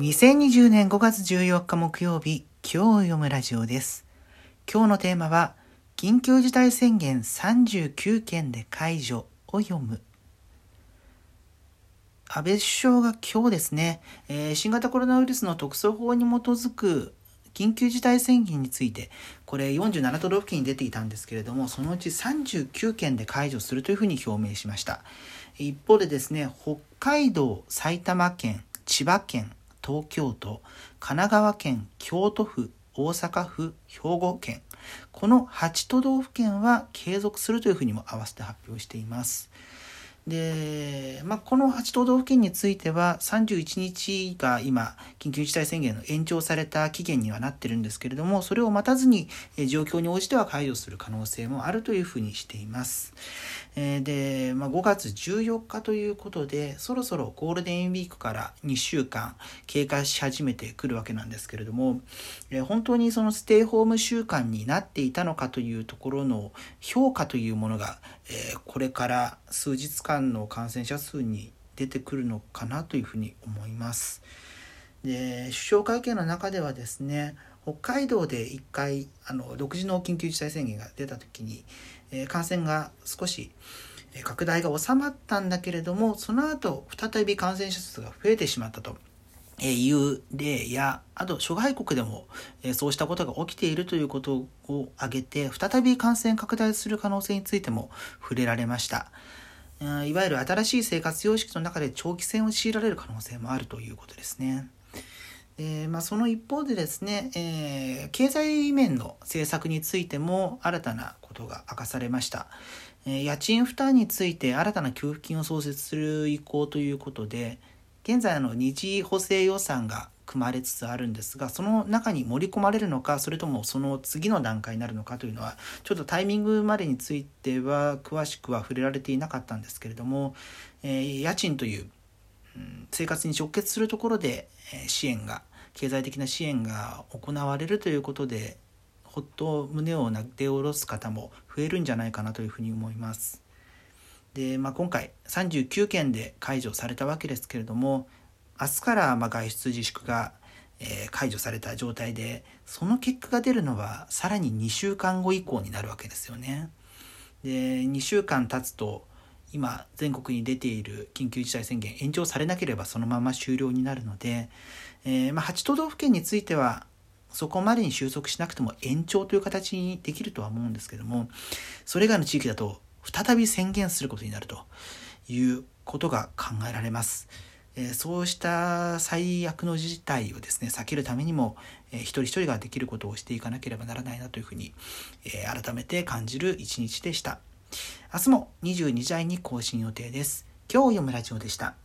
2020年5月14日木曜日、今日読むラジオです。今日のテーマは、緊急事態宣言39県で解除を読む。安倍首相が今日ですね、えー新型コロナウイルスの特措法に基づく緊急事態宣言について、これ47都道府県に出ていたんですけれども、そのうち39県で解除するというふうに表明しました。一方でですね、北海道、埼玉県、千葉県、東京都、神奈川県、京都府、大阪府、兵庫県、この8都道府県は継続するというふうにも合わせて発表しています。で、まあ、この8都道府県については31日が今緊急事態宣言の延長された期限にはなってるんですけれどもそれを待たずに状況に応じては解除する可能性もあるというふうにしています。で、まあ、5月14日ということでそろそろゴールデンウィークから2週間経過し始めてくるわけなんですけれども、本当にそのステイホーム週間になっていたのかというところの評価というものが、これから数日間の感染者数に出てくるのかなというふうに思います。で首相会見の中ではですね北海道で1回あの独自の緊急事態宣言が出た時に、えー感染が少し拡大が収まったんだけれどもその後再び感染者数が増えてしまったと。いう例やあと諸外国でも、そうしたことが起きているということを挙げて再び感染拡大する可能性についても触れられました。うんいわゆる新しい生活様式の中で長期戦を強いられる可能性もあるということですね。でまあ、その一方でですね、えー経済面の政策についても新たなことが明かされました。えー家賃負担について新たな給付金を創設する意向ということで現在の二次補正予算が組まれつつあるんですがその中に盛り込まれるのかそれともその次の段階になるのかというのはちょっとタイミングまでについては詳しくは触れられていなかったんですけれども、えー家賃という、うん生活に直結するところで、え支援が経済的な支援が行われるということでほっと胸をなで下ろす方も増えるんじゃないかなというふうに思います。で、まあ、今回39件で解除されたわけですけれども明日からま外出自粛が、え解除された状態でその結果が出るのはさらに2週間後以降になるわけですよね。で2週間経つと今全国に出ている緊急事態宣言延長されなければそのまま終了になるので、えーまあ、8都道府県についてはそこまでに収束しなくても延長という形にできるとは思うんですけどもそれ以外の地域だと再び宣言することになるということが考えられます。えーそうした最悪の事態をですね避けるためにも、えー一人一人ができることをしていかなければならないなというふうに、えー改めて感じる一日でした。明日も22時台に更新予定です。今日読むラジオでした。